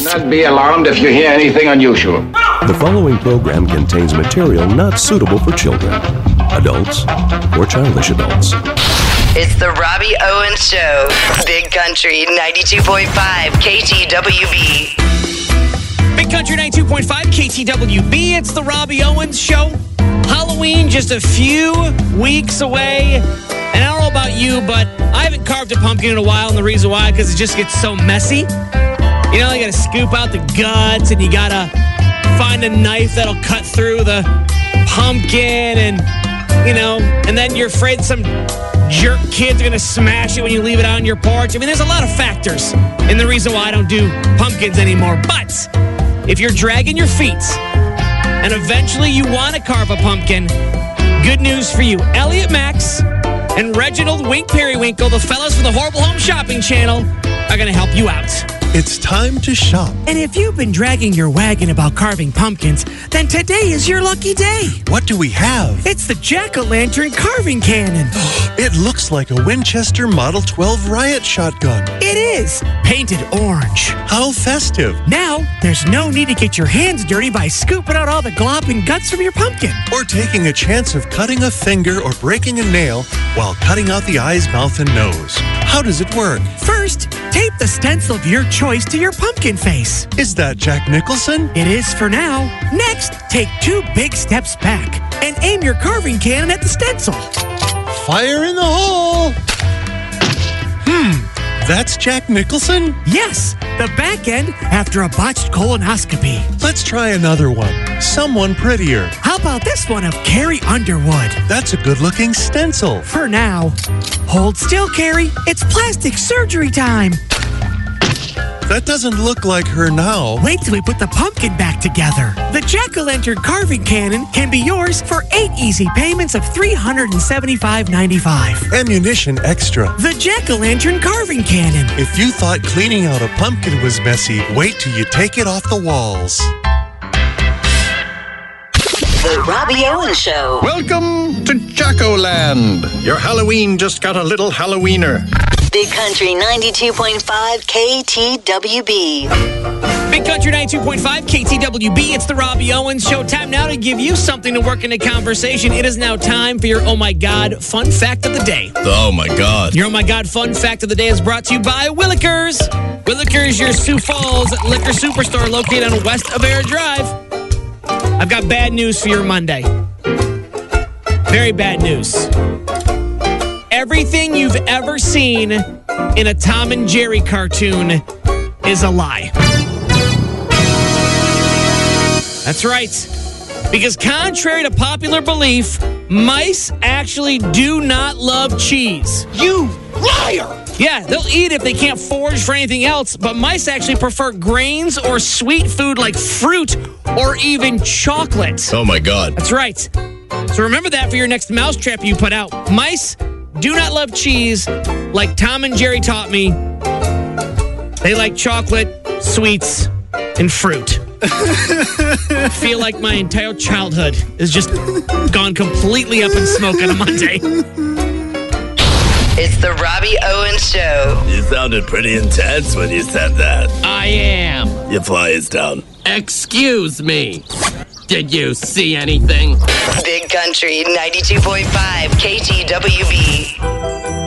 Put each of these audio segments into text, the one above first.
Do not be alarmed if you hear anything unusual. The following program contains material not suitable for children, adults, or childish adults. It's the Robbie Owens Show. Big Country 92.5 KTWB. Big Country 92.5 KTWB. It's the Robbie Owens Show. Halloween just a few weeks away. And I don't know about you, but I haven't carved a pumpkin in a while. And the reason why, because it just gets so messy. You know, you got to scoop out the guts and you got to find a knife that'll cut through the pumpkin and, you know, and then you're afraid some jerk kids are to smash it when you leave it out on your porch. I mean, there's a lot of factors in the reason why I don't do pumpkins anymore. But if you're dragging your feet and eventually you want to carve a pumpkin, good news for you. Elliot Max and Reginald Wink Periwinkle, the fellas from the Horrible Home Shopping Channel, are to help you out. It's time to shop. And if you've been dragging your wagon about carving pumpkins, then today is your lucky day. What do we have? It's the jack o' lantern carving cannon. It looks like a Winchester Model 12 riot shotgun. It is painted orange. How festive. Now, there's no need to get your hands dirty by scooping out all the glop and guts from your pumpkin. Or taking a chance of cutting a finger or breaking a nail while cutting out the eyes, mouth, and nose. How does it work? First, tape the stencil of your choice to your pumpkin face. Is that Jack Nicholson? It is for now. Next, take two big steps back and aim your carving cannon at the stencil. Fire in the hole! Hmm, that's Jack Nicholson? Yes, the back end after a botched colonoscopy. Let's try another one. Someone prettier. How about this one of Carrie Underwood? That's a good looking stencil. For now. Hold still, Carrie. It's plastic surgery time. That doesn't look like her now. Wait till we put the pumpkin back together. The jack o' lantern carving cannon can be yours for eight easy payments of $375.95. Ammunition extra. The jack o' lantern carving cannon. If you thought cleaning out a pumpkin was messy, wait till you take it off the walls. The Robbie Owens Show. Welcome to Jacko Land. Your Halloween just got a little Halloweener. Big Country 92.5 KTWB. Big Country 92.5 KTWB. It's the Robbie Owens Show. Time now to give you something to work in a conversation. It is now time for your Oh My God fun fact of the day. Oh my God. Your Oh My God fun fact of the day is brought to you by Willikers. Willikers, your Sioux Falls liquor superstore located on West Avera Drive. I've got bad news for your Monday. Very bad news. Everything you've ever seen in a Tom and Jerry cartoon is a lie. That's right. Because contrary to popular belief, mice actually do not love cheese. You liar! Yeah, they'll eat if they can't forage for anything else, but mice actually prefer grains or sweet food like fruit or even chocolate. Oh my God. That's right. So remember that for your next mousetrap you put out. Mice do not love cheese like Tom and Jerry taught me. They like chocolate, sweets, and fruit. I feel like my entire childhood is just gone completely up in smoke on a Monday. It's the Robbie Owens Show. You sounded pretty intense when you said that. I am. Your fly is down. Excuse me. Did you see anything? Big Country 92.5 KTWB.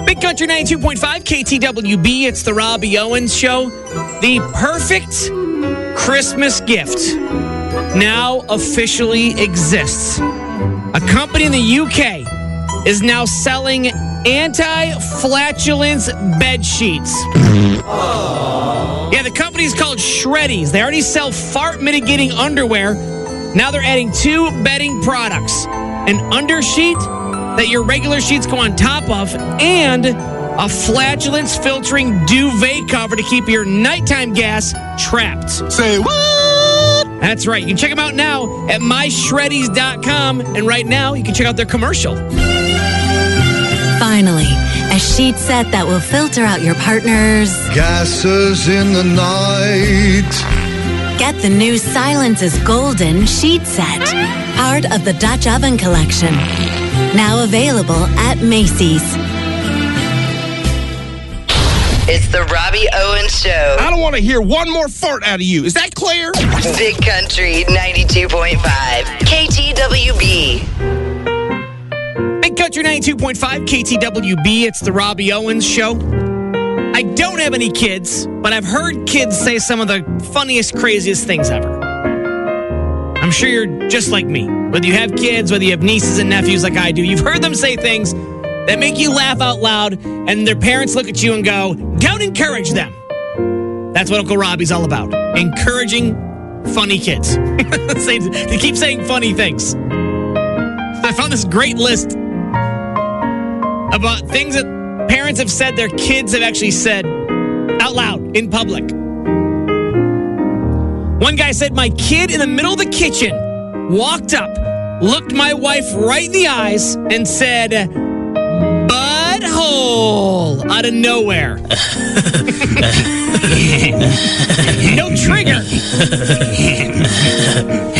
Big Country 92.5 KTWB. It's the Robbie Owens Show. The perfect Christmas gift now officially exists. A company in the UK is now selling anti flatulence bed sheets. Oh. Yeah, the company's called Shreddies. They already sell fart mitigating underwear. Now they're adding two bedding products an undersheet that your regular sheets go on top of, and a flatulence filtering duvet cover to keep your nighttime gas trapped. Say what? That's right. You can check them out now at myshreddies.com. And right now, you can check out their commercial. Finally, a sheet set that will filter out your partner's. Gases in the night. Get the new Silence is Golden sheet set, part of the Dutch Oven collection. Now available at Macy's. It's the Robbie Owens Show. I don't want to hear one more fart out of you. Is that clear? Big Country 92.5 KTWB. Big Country 92.5 KTWB. It's the Robbie Owens Show. I don't have any kids, but I've heard kids say some of the funniest, craziest things ever. I'm sure you're just like me. Whether you have kids, whether you have nieces and nephews like I do, you've heard them say things that make you laugh out loud, and their parents look at you and go, Don't encourage them. That's what Uncle Robbie's all about encouraging funny kids. they keep saying funny things. I found this great list about things that parents have said their kids have actually said out loud in public. One guy said, My kid in the middle of the kitchen walked up, looked my wife right in the eyes, and said, Butthole out of nowhere. no trigger.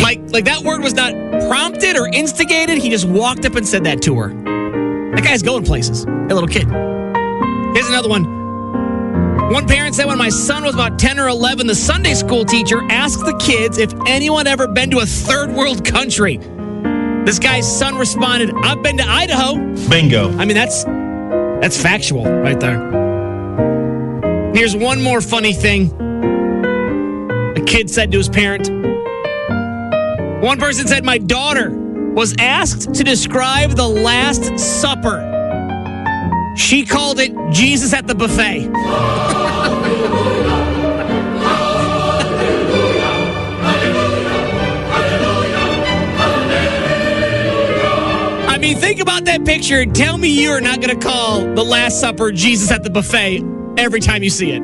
like, like that word was not prompted or instigated. He just walked up and said that to her. That guy's going places. A little kid. Here's another one. One parent said when my son was about 10 or 11, the Sunday school teacher asked the kids if anyone ever been to a third world country. This guy's son responded, I've been to Idaho. Bingo. I mean, that's that's factual right there. Here's one more funny thing a kid said to his parent. One person said, My daughter was asked to describe the Last Supper. She called it Jesus at the buffet. I mean, think about that picture and tell me you're not going to call the Last Supper Jesus at the buffet every time you see it.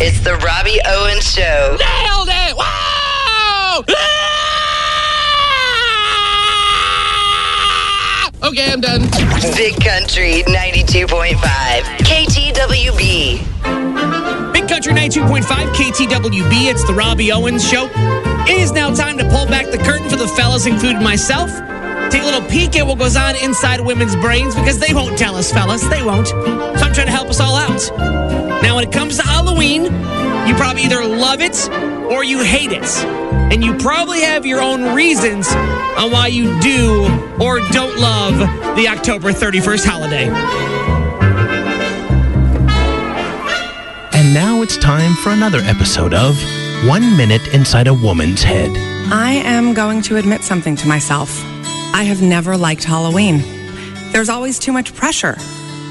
It's the Robbie Owens Show. Nailed it! Wow! Okay, I'm done. Big Country 92.5 KTWB. Big Country 92.5 KTWB. It's the Robbie Owens Show. It is now time to pull back the curtain for the fellas, including myself. Take a little peek at what goes on inside women's brains because they won't tell us, fellas. They won't. So I'm trying to help us all out. Now, when it comes to Halloween, you probably either love it or you hate it. And you probably have your own reasons on why you do or don't love the October 31st holiday. And now it's time for another episode of One Minute Inside a Woman's Head. I am going to admit something to myself. I have never liked Halloween. There's always too much pressure.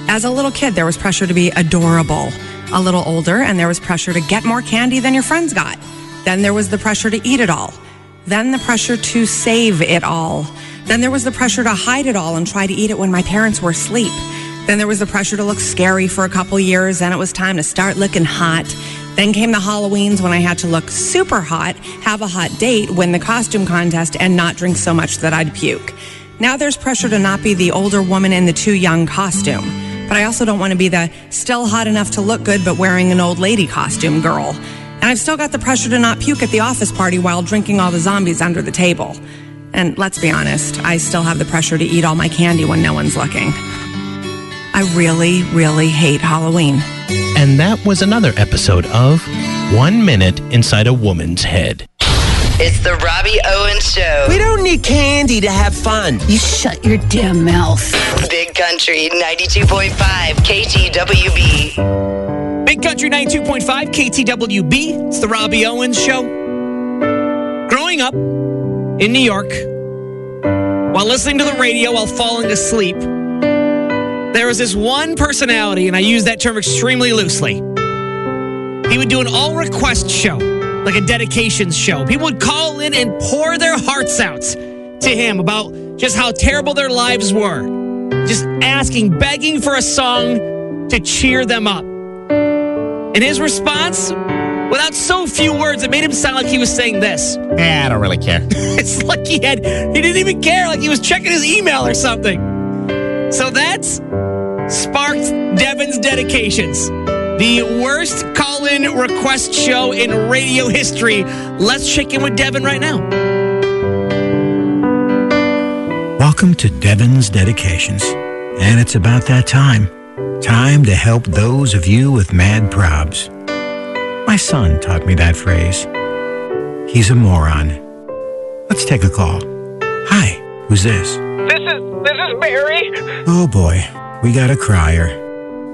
As a little kid, there was pressure to be adorable. A little older, and there was pressure to get more candy than your friends got. Then there was the pressure to eat it all. Then the pressure to save it all. Then there was the pressure to hide it all and try to eat it when my parents were asleep. Then there was the pressure to look scary for a couple years. Then it was time to start looking hot. Then came the Halloweens when I had to look super hot, have a hot date, win the costume contest, and not drink so much that I'd puke. Now there's pressure to not be the older woman in the too young costume. But I also don't want to be the still hot enough to look good but wearing an old lady costume girl. And I've still got the pressure to not puke at the office party while drinking all the zombies under the table. And let's be honest, I still have the pressure to eat all my candy when no one's looking. I really, really hate Halloween. And that was another episode of One Minute Inside a Woman's Head. It's the Robbie Owens Show. We don't need candy to have fun. You shut your damn mouth. Big Country 92.5 KTWB. Big Country 92.5 KTWB. It's the Robbie Owens Show. Growing up in New York, while listening to the radio while falling asleep, there was this one personality, and I use that term extremely loosely. He would do an all request show, like a dedications show. People would call in and pour their hearts out to him about just how terrible their lives were. Just asking, begging for a song to cheer them up. And his response, without so few words, it made him sound like he was saying this. Eh, I don't really care. it's like he had, he didn't even care, like he was checking his email or something. So that's sparked Devin's dedications. The worst call in request show in radio history. Let's check in with Devin right now. Welcome to Devin's Dedications. And it's about that time. Time to help those of you with mad probs. My son taught me that phrase. He's a moron. Let's take a call. Hi, who's this? This is this is Barry. Oh boy, we got a crier.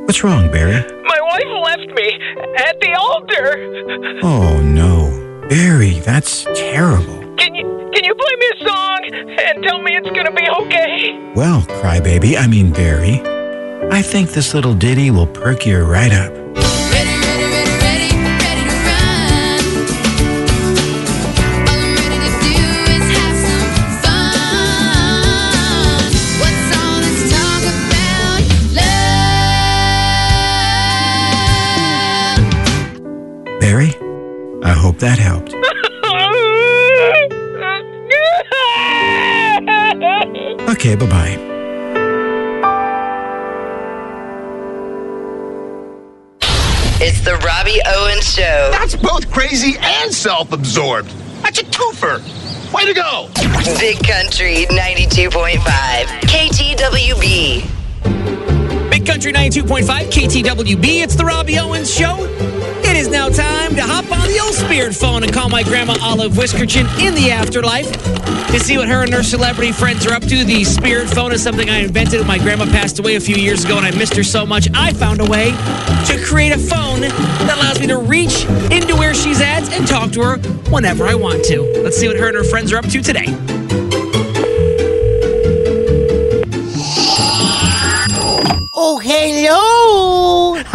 What's wrong, Barry? My wife left me at the altar. Oh no. Barry, that's terrible. Can you can you play me a song and tell me it's gonna be okay? Well, crybaby, I mean Barry, I think this little ditty will perk you right up. Self-absorbed. That's a twofer. Way to go. Big Country 92.5. KTWB. Big Country 92.5 KTWB. It's the Robbie Owens Show. Is now time to hop on the old spirit phone and call my grandma Olive Whiskerchin in the afterlife to see what her and her celebrity friends are up to. The spirit phone is something I invented when my grandma passed away a few years ago and I missed her so much. I found a way to create a phone that allows me to reach into where she's at and talk to her whenever I want to. Let's see what her and her friends are up to today.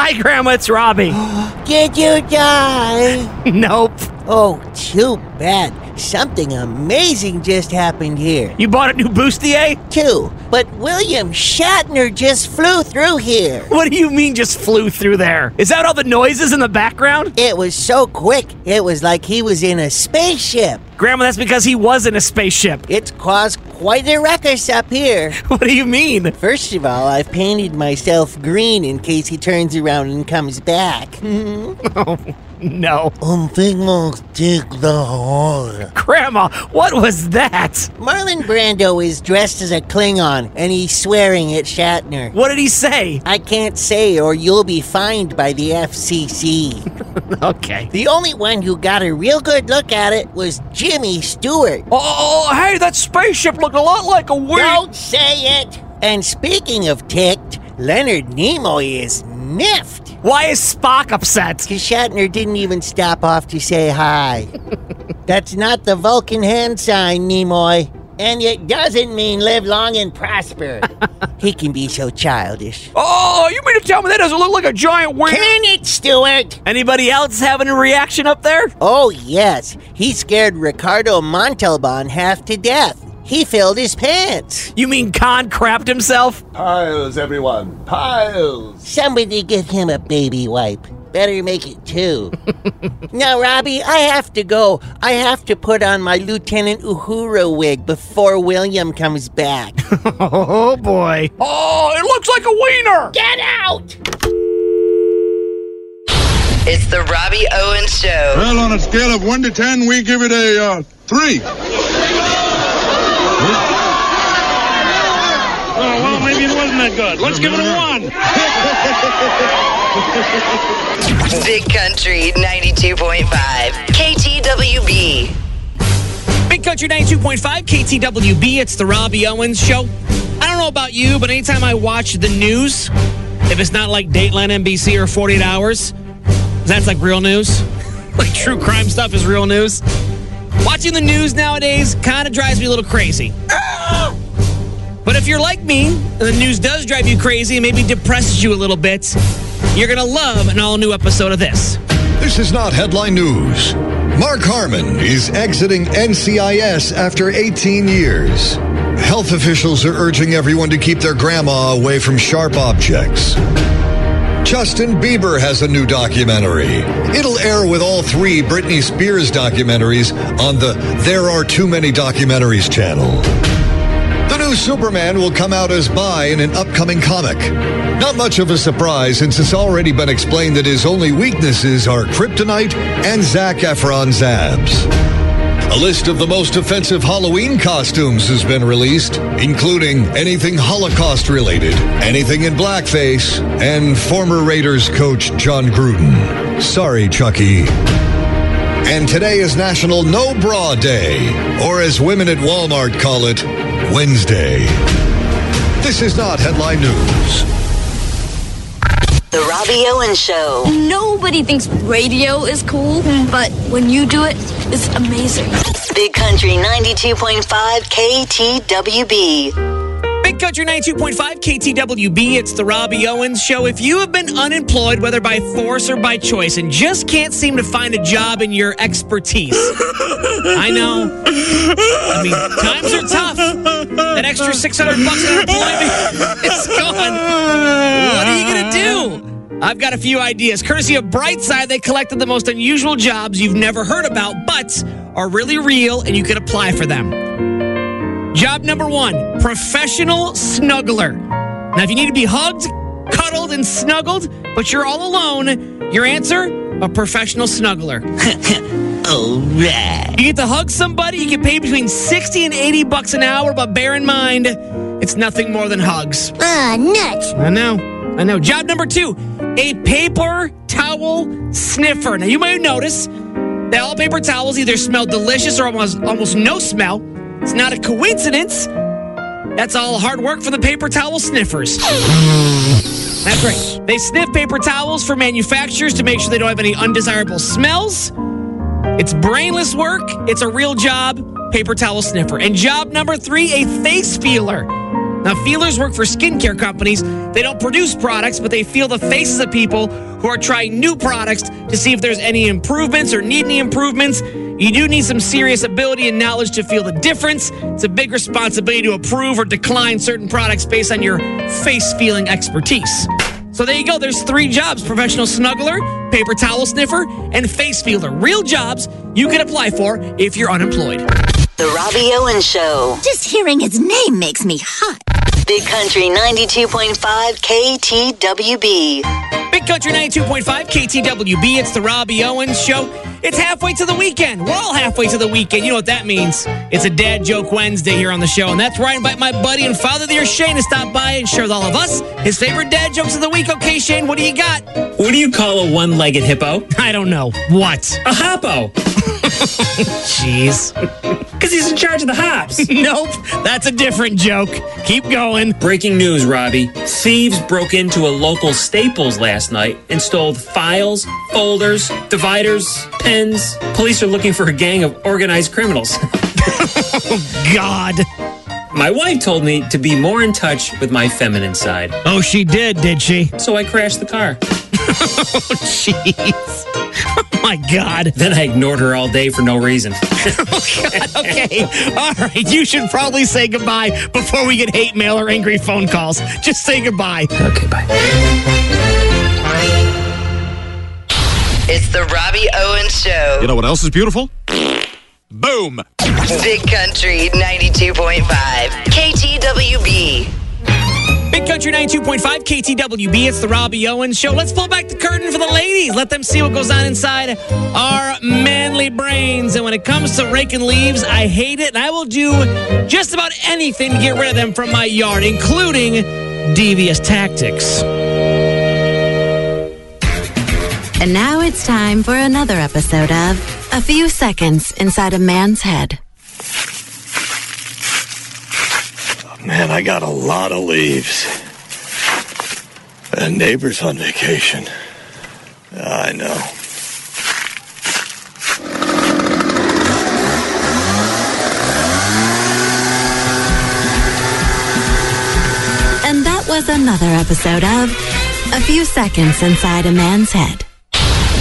Hi, Grandma. It's Robbie. Did you die? nope. Oh, too bad. Something amazing just happened here. You bought a new bustier? Two. But William Shatner just flew through here. What do you mean just flew through there? Is that all the noises in the background? It was so quick, it was like he was in a spaceship. Grandma, that's because he was in a spaceship. It's caused quite a ruckus up here. What do you mean? First of all, I've painted myself green in case he turns around and comes back. oh, no. Um, think I'll take the horror. Grandma, what was that? Marlon Brando is dressed as a Klingon and he's swearing at Shatner. What did he say? I can't say, or you'll be fined by the FCC. okay. The only one who got a real good look at it was Jimmy Stewart. Oh, hey, that spaceship looked a lot like a wing. Don't say it! And speaking of ticked, Leonard Nimoy is miffed. Why is Spock upset? Because Shatner didn't even stop off to say hi. That's not the Vulcan hand sign, Nimoy. And it doesn't mean live long and prosper. he can be so childish. Oh, you mean to tell me that doesn't look like a giant wing? Can it, Stewart? Anybody else having a reaction up there? Oh, yes. He scared Ricardo Montalban half to death. He filled his pants. You mean Khan crapped himself? Piles, everyone. Piles. Somebody get him a baby wipe. Better make it two. now, Robbie, I have to go. I have to put on my Lieutenant Uhura wig before William comes back. oh, boy. Oh, it looks like a wiener. Get out! It's the Robbie Owens Show. Well, on a scale of 1 to 10, we give it a uh, 3. Oh, well, maybe it wasn't that good. Let's give it a one. Big Country 92.5. KTWB. Big Country 92.5 KTWB. It's the Robbie Owens Show. I don't know about you, but anytime I watch the news, if it's not like Dateline NBC or 48 Hours, that's like real news. like true crime stuff is real news. Watching the news nowadays kind of drives me a little crazy. But if you're like me, and the news does drive you crazy and maybe depresses you a little bit, you're going to love an all new episode of this. This is not headline news. Mark Harmon is exiting NCIS after 18 years. Health officials are urging everyone to keep their grandma away from sharp objects. Justin Bieber has a new documentary. It'll air with all three Britney Spears documentaries on the There Are Too Many Documentaries channel. The new Superman will come out as bi in an upcoming comic. Not much of a surprise since it's already been explained that his only weaknesses are kryptonite and Zac Efron's abs. A list of the most offensive Halloween costumes has been released, including anything Holocaust related, anything in blackface, and former Raiders coach Jon Gruden. Sorry, Chucky. And today is National No Bra Day, or as women at Walmart call it, Wednesday. This is not headline news. The Robbie Owens Show. Nobody thinks radio is cool, but when you do it, it's amazing. Big Country 92.5 KTWB. Big Country 92.5 KTWB. It's the Robbie Owens Show. If you have been unemployed, whether by force or by choice, and just can't seem to find a job in your expertise, I know. I mean, times are tough. That extra 600 bucks in unemployment is gone. What are you going to do? I've got a few ideas. Courtesy of Brightside, they collected the most unusual jobs you've never heard about, but are really real, and you can apply for them. Job number one professional snuggler. Now, if you need to be hugged, cuddled, and snuggled, but you're all alone, your answer? A professional snuggler. all right. You get to hug somebody, you get paid between 60 and 80 bucks an hour, but bear in mind, it's nothing more than hugs. Ah, nuts. I know. I know. Job number two a paper towel sniffer. Now, you might notice that all paper towels either smell delicious or almost, almost no smell. It's not a coincidence. That's all hard work for the paper towel sniffers. That's right. They sniff paper towels for manufacturers to make sure they don't have any undesirable smells. It's brainless work. It's a real job. Paper towel sniffer. And job number three, a face feeler. Now, feelers work for skincare companies. They don't produce products, but they feel the faces of people who are trying new products to see if there's any improvements or need any improvements. You do need some serious ability and knowledge to feel the difference. It's a big responsibility to approve or decline certain products based on your face feeling expertise. So there you go. There's three jobs professional snuggler, paper towel sniffer, and face feeler. Real jobs you can apply for if you're unemployed. The Robbie Owen Show. Just hearing his name makes me hot. Big Country 92.5 KTWB. Big Country 92.5 KTWB. It's the Robbie Owens Show. It's halfway to the weekend. We're all halfway to the weekend. You know what that means. It's a Dad Joke Wednesday here on the show. And that's where I invite my buddy and father of the year, Shane, to stop by and share with all of us his favorite dad jokes of the week. Okay, Shane, what do you got? What do you call a one legged hippo? I don't know. What? A hoppo. Jeez. Because he's in charge of the hops. nope. That's a different joke. Keep going. Breaking news, Robbie. Thieves broke into a local Staples last night and stole files, folders, dividers, pens. Police are looking for a gang of organized criminals. oh, God. My wife told me to be more in touch with my feminine side. Oh, she did, did she? So I crashed the car. Oh, jeez. Oh, my God. Then I ignored her all day for no reason. oh, God. Okay. All right. You should probably say goodbye before we get hate mail or angry phone calls. Just say goodbye. Okay, bye. It's the Robbie Owens Show. You know what else is beautiful? Boom! Big Country 92.5 KTWB. Big Country 92.5 KTWB. It's the Robbie Owens Show. Let's pull back the curtain for the ladies. Let them see what goes on inside our manly brains. And when it comes to raking leaves, I hate it. And I will do just about anything to get rid of them from my yard, including devious tactics. And now it's time for another episode of A Few Seconds Inside a Man's Head. Man, I got a lot of leaves. A neighbor's on vacation. I know. And that was another episode of A Few Seconds Inside a Man's Head.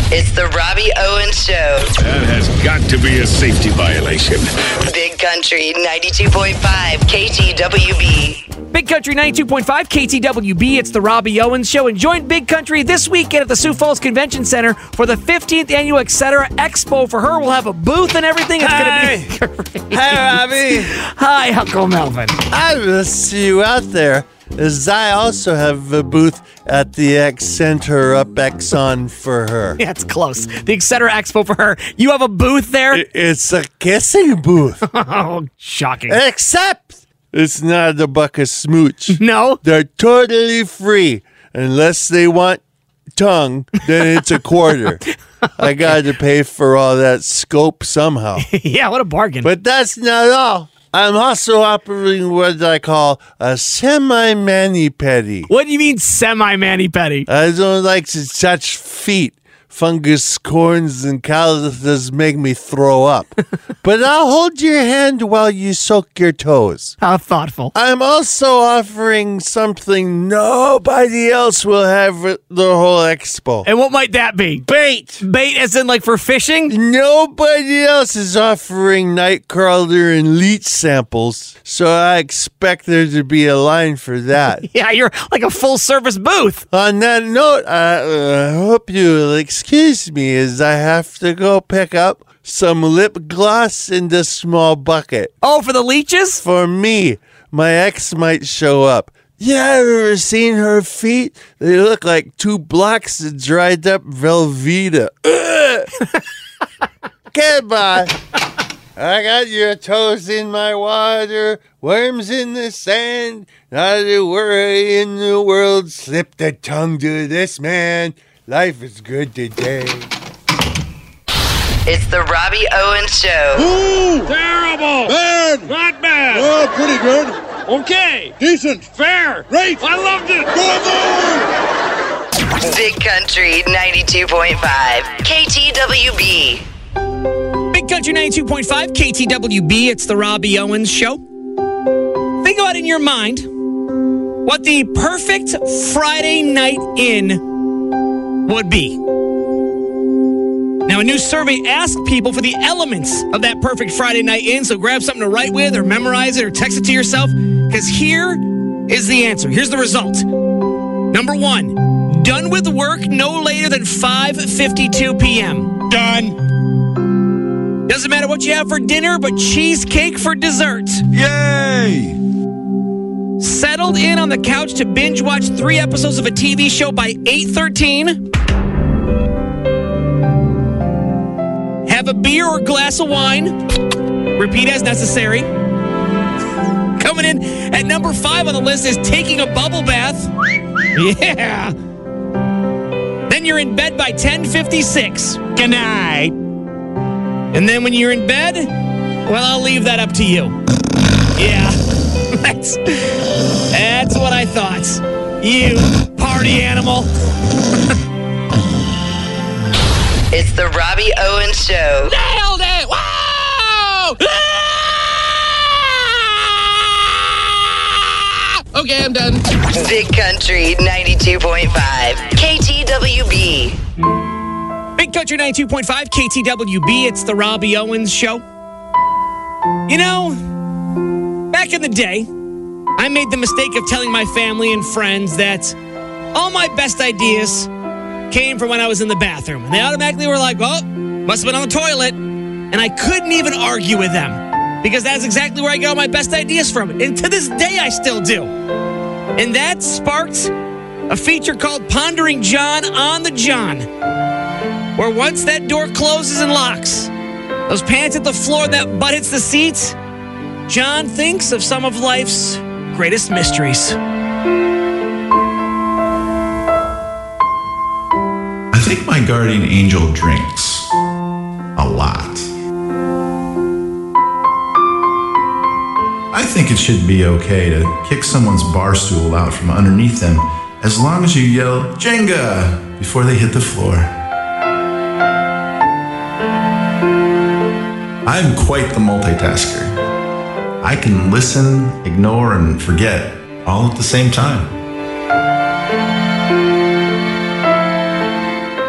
It's the Robbie Owens Show. That has got to be a safety violation. Big Country 92.5 KTWB. Big Country 92.5 KTWB. It's the Robbie Owens Show. And join Big Country this weekend at the Sioux Falls Convention Center for the 15th annual Etc. Expo. For her, we'll have a booth and everything. It's going to be great. Hi, Robbie. Hi, Uncle Melvin. I will see you out there. Is I also have a booth at the X Center up Exxon for her. Yeah, it's close. The Exciter Expo for her. You have a booth there? It's a kissing booth. oh, shocking. Except it's not a buck of smooch. No. They're totally free unless they want tongue, then it's a quarter. I got to pay for all that scope somehow. yeah, what a bargain. But that's not all. I'm also operating what I call a semi mani petty. What do you mean semi mani petty? I don't like to touch feet. Fungus, corns, and calluses make me throw up. but I'll hold your hand while you soak your toes. How thoughtful. I'm also offering something nobody else will have at the whole expo. And what might that be? Bait. Bait as in like for fishing? Nobody else is offering nightcrawler and leech samples, so I expect there to be a line for that. yeah, you're like a full service booth. On that note, I uh, hope you'll excuse me as I have to go pick up some lip gloss in this small bucket. Oh, for the leeches? For me. My ex might show up. Yeah, I've ever seen her feet? They look like two blocks of dried up Velveeta. Goodbye. I got your toes in my water, worms in the sand. Not a worry in the world. Slip the tongue to this man. Life is good today. It's the Robbie Owens Show. Ooh, terrible. Bad. Not bad. Oh, pretty good. Okay. Decent. Fair. Great. I loved it. Go Big Country 92.5. KTWB. Big Country 92.5, KTWB. It's the Robbie Owens Show. Think about in your mind what the perfect Friday night in would be. Now, a new survey asked people for the elements of that perfect Friday night in, so grab something to write with or memorize it or text it to yourself, because here is the answer. Here's the result. Number one, done with work no later than 5.52 p.m. Done. Doesn't matter what you have for dinner, but cheesecake for dessert. Yay! Settled in on the couch to binge watch three episodes of a TV show by 8.13. Have a beer or glass of wine. Repeat as necessary. Coming in at number five on the list is taking a bubble bath. Yeah. Then you're in bed by 10:56. Good night. And then when you're in bed, well, I'll leave that up to you. Yeah. That's that's what I thought. You party animal. It's the Robbie Owens Show. Nailed it! Wow! Ah! Okay, I'm done. Big Country 92.5. KTWB. Big Country 92.5 KTWB. It's the Robbie Owens Show. You know, back in the day, I made the mistake of telling my family and friends that all my best ideas came from when I was in the bathroom. And they automatically were like, oh, must have been on the toilet. And I couldn't even argue with them because that's exactly where I get all my best ideas from. And to this day, I still do. And that sparked a feature called Pondering John on the John, where once that door closes and locks, those pants hit the floor that butt hits the seat, John thinks of some of life's greatest mysteries. I think my guardian angel drinks a lot. I think it should be okay to kick someone's bar stool out from underneath them as long as you yell Jenga before they hit the floor. I'm quite the multitasker. I can listen, ignore, and forget all at the same time.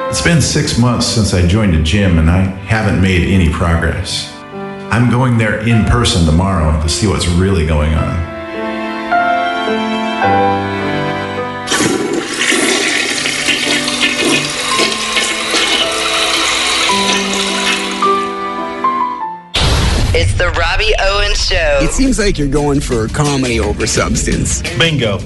It's been six months since I joined a gym and I haven't made any progress. I'm going there in person tomorrow to see what's really going on. It's the Owens Show. It seems like you're going for comedy over substance. Bingo.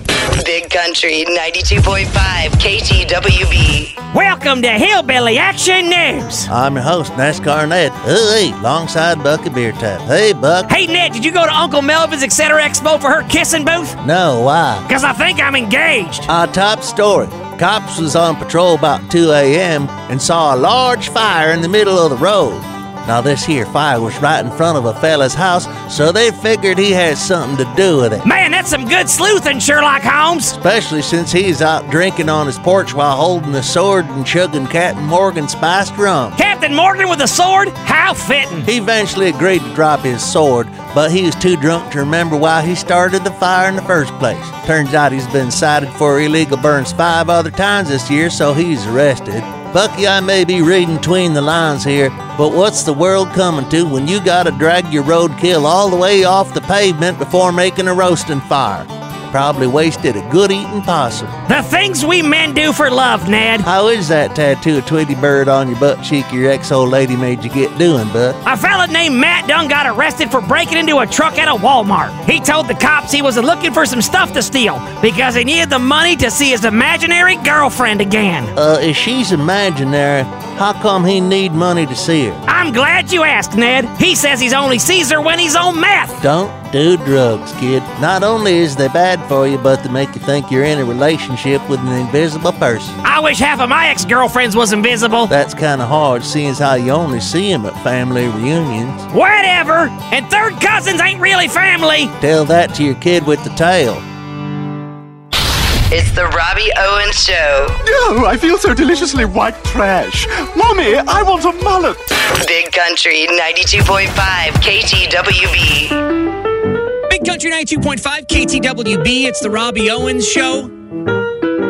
Big Country 92.5 KTWB. Welcome to Hillbilly Action News. I'm your host, NASCAR Ned. Hey, alongside Bucky Beer Tap. Hey, Buck. Hey, Ned, did you go to Uncle Melvin's Etc. Expo for her kissing booth? No, why? Because I think I'm engaged. Our top story. Cops was on patrol about 2 a.m. and saw a large fire in the middle of the road. Now, this here fire was right in front of a fella's house, so they figured he had something to do with it. Man, that's some good sleuthing, Sherlock Holmes. Especially since he's out drinking on his porch while holding a sword and chugging Captain Morgan spiced rum. Captain Morgan with a sword? How fitting. He eventually agreed to drop his sword, but he was too drunk to remember why he started the fire in the first place. Turns out he's been cited for illegal burns five other times this year, so he's arrested. Bucky, I may be reading between the lines here, but what's the world coming to when you gotta drag your roadkill all the way off the pavement before making a roasting fire? Probably wasted a good eating possum. The things we men do for love, Ned. How is that tattoo of Tweety Bird on your butt cheek your ex old lady made you get doing, bud? A fella named Matt Dunn got arrested for breaking into a truck at a Walmart. He told the cops he was looking for some stuff to steal because he needed the money to see his imaginary girlfriend again. Uh, if she's imaginary, how come he need money to see her? I'm glad you asked, Ned. He says he's only sees her when he's on meth. Don't do drugs, kid. Not only is they bad for you, but they make you think you're in a relationship with an invisible person. I wish half of my ex-girlfriends was invisible. That's kind of hard, seeing as how you only see them at family reunions. Whatever. And third cousins ain't really family. Tell that to your kid with the tail. It's the Robbie Owens Show. Oh, I feel so deliciously white trash. Mommy, I want a mullet. Big Country 92.5 KTWB. Country 92.5 KTWB. It's the Robbie Owens Show.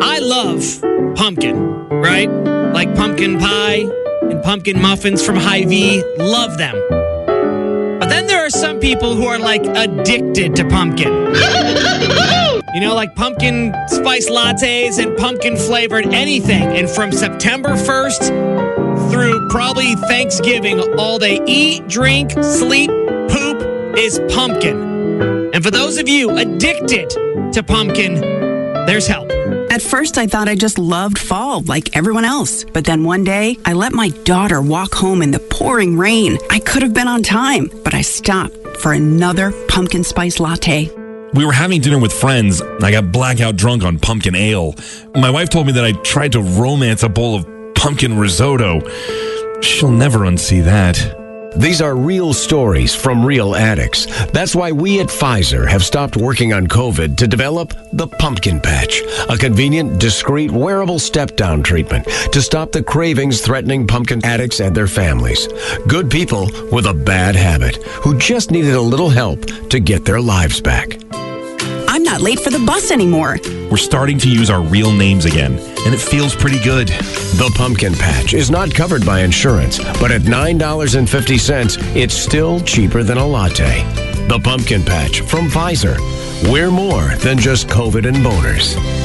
I love pumpkin, right? Like pumpkin pie and pumpkin muffins from Hy-Vee. Love them. But then there are some people who are like addicted to pumpkin. You know, like pumpkin spice lattes and pumpkin flavored anything. And from September 1st through probably Thanksgiving, all they eat, drink, sleep, poop is pumpkin. And for those of you addicted to pumpkin, there's help. At first, I thought I just loved fall like everyone else. But then one day, I let my daughter walk home in the pouring rain. I could have been on time, but I stopped for another pumpkin spice latte. We were having dinner with friends. I got blackout drunk on pumpkin ale. My wife told me that I tried to romance a bowl of pumpkin risotto. She'll never unsee that. These are real stories from real addicts. That's why we at Pfizer have stopped working on COVID to develop the Pumpkin Patch, a convenient, discreet, wearable step down treatment to stop the cravings threatening pumpkin addicts and their families. Good people with a bad habit who just needed a little help to get their lives back. I'm not late for the bus anymore. We're starting to use our real names again, and it feels pretty good. The Pumpkin Patch is not covered by insurance, but at $9.50, it's still cheaper than a latte. The Pumpkin Patch from Pfizer. We're more than just COVID and boners.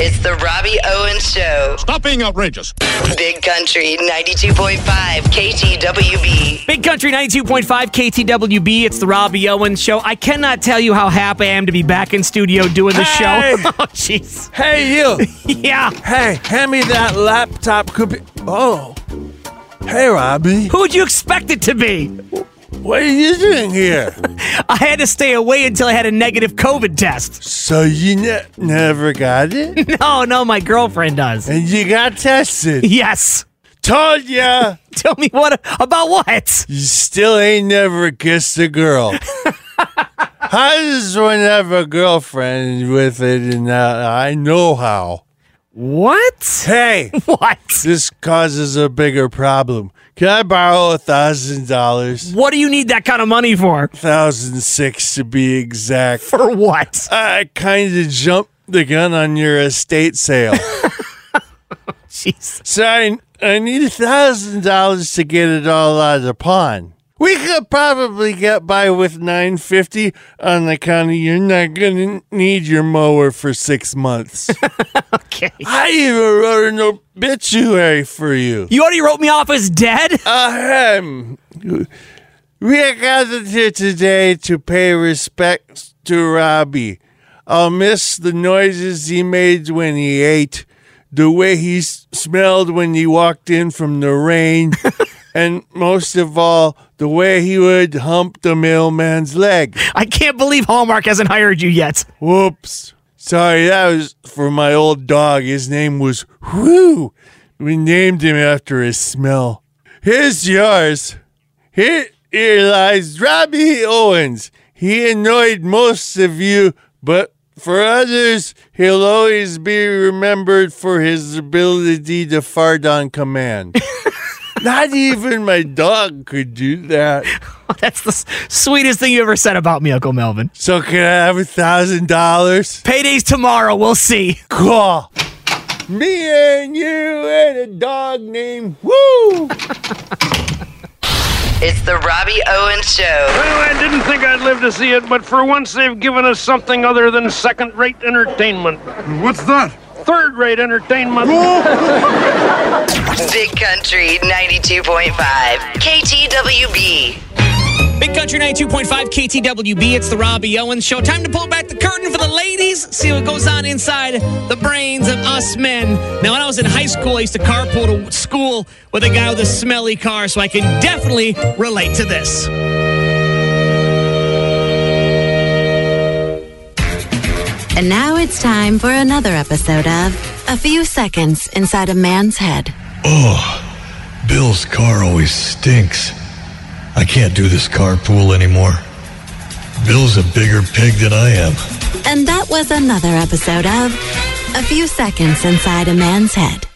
It's the Robbie Owens Show. Stop being outrageous. Big Country 92.5 KTWB. Big Country 92.5 KTWB. It's the Robbie Owens Show. I cannot tell you how happy I am to be back in studio doing the Hey! show. oh, jeez. Hey, you. yeah. Hey, hand me that laptop computer. Oh. Hey, Robbie. Who'd you expect it to be? What are you doing here? I had to stay away until I had a negative COVID test. So you ne- never got it? No, no, my girlfriend does. And you got tested? Yes. Told ya. Tell me what about what? You still ain't never kissed a girl. How does one have a girlfriend with it and uh, I know how? What? Hey, What? this causes a bigger problem. Can I borrow a thousand dollars? What do you need that kind of money for? Thousand six to be exact. For what? I kind of jumped the gun on your estate sale. Jeez. So I, I need a thousand dollars to get it all out of the pawn. We could probably get by with nine fifty on the county. You're not gonna need your mower for six months. Okay. I even wrote an obituary for you. You already wrote me off as dead? Ahem. We are gathered here today to pay respects to Robbie. I'll miss the noises he made when he ate, the way he s- smelled when he walked in from the rain, and most of all, the way he would hump the mailman's leg. I can't believe Hallmark hasn't hired you yet. Whoops. Sorry, that was for my old dog. His name was Whoo. We named him after his smell. Here's yours. Here, here lies Robbie Owens. He annoyed most of you, but for others, he'll always be remembered for his ability to fart on command. Not even my dog could do that. Oh, that's the s- sweetest thing you ever said about me, Uncle Melvin. So can I have a thousand dollars? Payday's tomorrow. We'll see. Cool. Me and you and a dog named Woo. It's the Robbie Owens Show. Well, I didn't think I'd live to see it, but for once they've given us something other than second rate entertainment. What's that? Third rate entertainment. Big Country 92.5. KTWB. Big Country 92.5 KTWB. It's the Robbie Owens Show. Time to pull back the curtain for the ladies. See what goes on inside the brains of us men. Now, when I was in high school, I used to carpool to school with a guy with a smelly car, so I can definitely relate to this. And now it's time for another episode of A Few Seconds Inside a Man's Head. Oh, Bill's car always stinks. I can't do this carpool anymore. Bill's a bigger pig than I am. And that was another episode of A Few Seconds Inside a Man's Head.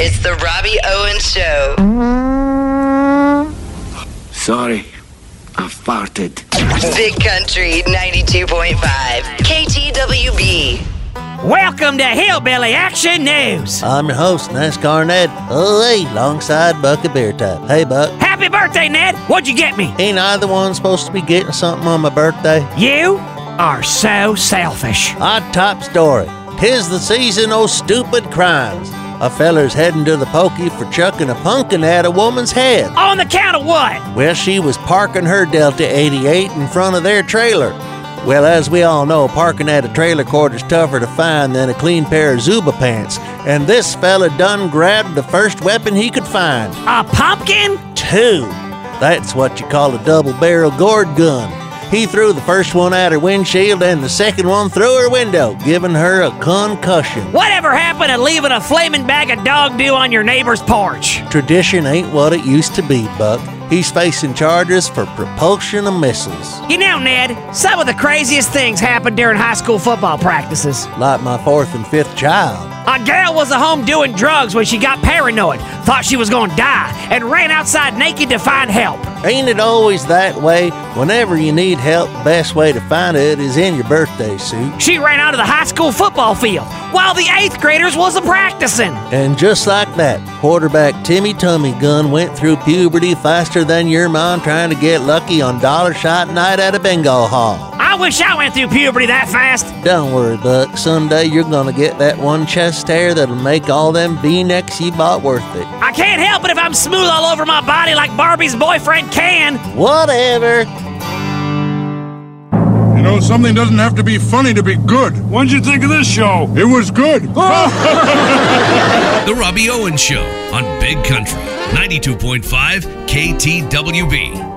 It's the Robbie Owens Show. Sorry, I farted. Big Country 92.5. KTWB. Welcome to Hillbilly Action News. I'm your host, NASCAR Ned. Hey, alongside Bucky Beer Tap. Hey, Buck. Happy birthday, Ned. What'd you get me? Ain't either one supposed to be getting something on my birthday? You are so selfish. Odd top story. Tis the season of stupid crimes. A feller's heading to the pokey for chucking a pumpkin at a woman's head. On the count of what? Well, she was parking her Delta 88 in front of their trailer. Well, as we all know, parking at a trailer court is tougher to find than a clean pair of Zubaz pants. And this fella done grabbed the first weapon he could find. A pumpkin? Two. That's what you call a double barrel gourd gun. He threw the first one at her windshield and the second one through her window, giving her a concussion. Whatever happened to leaving a flaming bag of dog dew on your neighbor's porch? Tradition ain't what it used to be, Buck. He's facing charges for propulsion of missiles. You know, Ned, some of the craziest things happen during high school football practices. Like my fourth and fifth child. A gal was at home doing drugs when she got paranoid, thought she was to die, and ran outside naked to find help. Ain't it always that way? Whenever you need help, the best way to find it is in your birthday suit. She ran out of the high school football field while the eighth graders wasn't practicing. And just like that, quarterback Timmy Tummy Gun went through puberty faster than your mom trying to get lucky on dollar shot night at a bingo hall. I wish I went through puberty that fast. Don't worry, Buck. Someday you're gonna get that one chest hair that'll make all them V-necks you bought worth it. I Ken't help it if I'm smooth all over my body like Barbie's boyfriend can. Whatever. You know, something doesn't have to be funny to be good. What'd you think of this show? It was good. Oh. The Robbie Owen Show on Big Country 92.5 KTWB.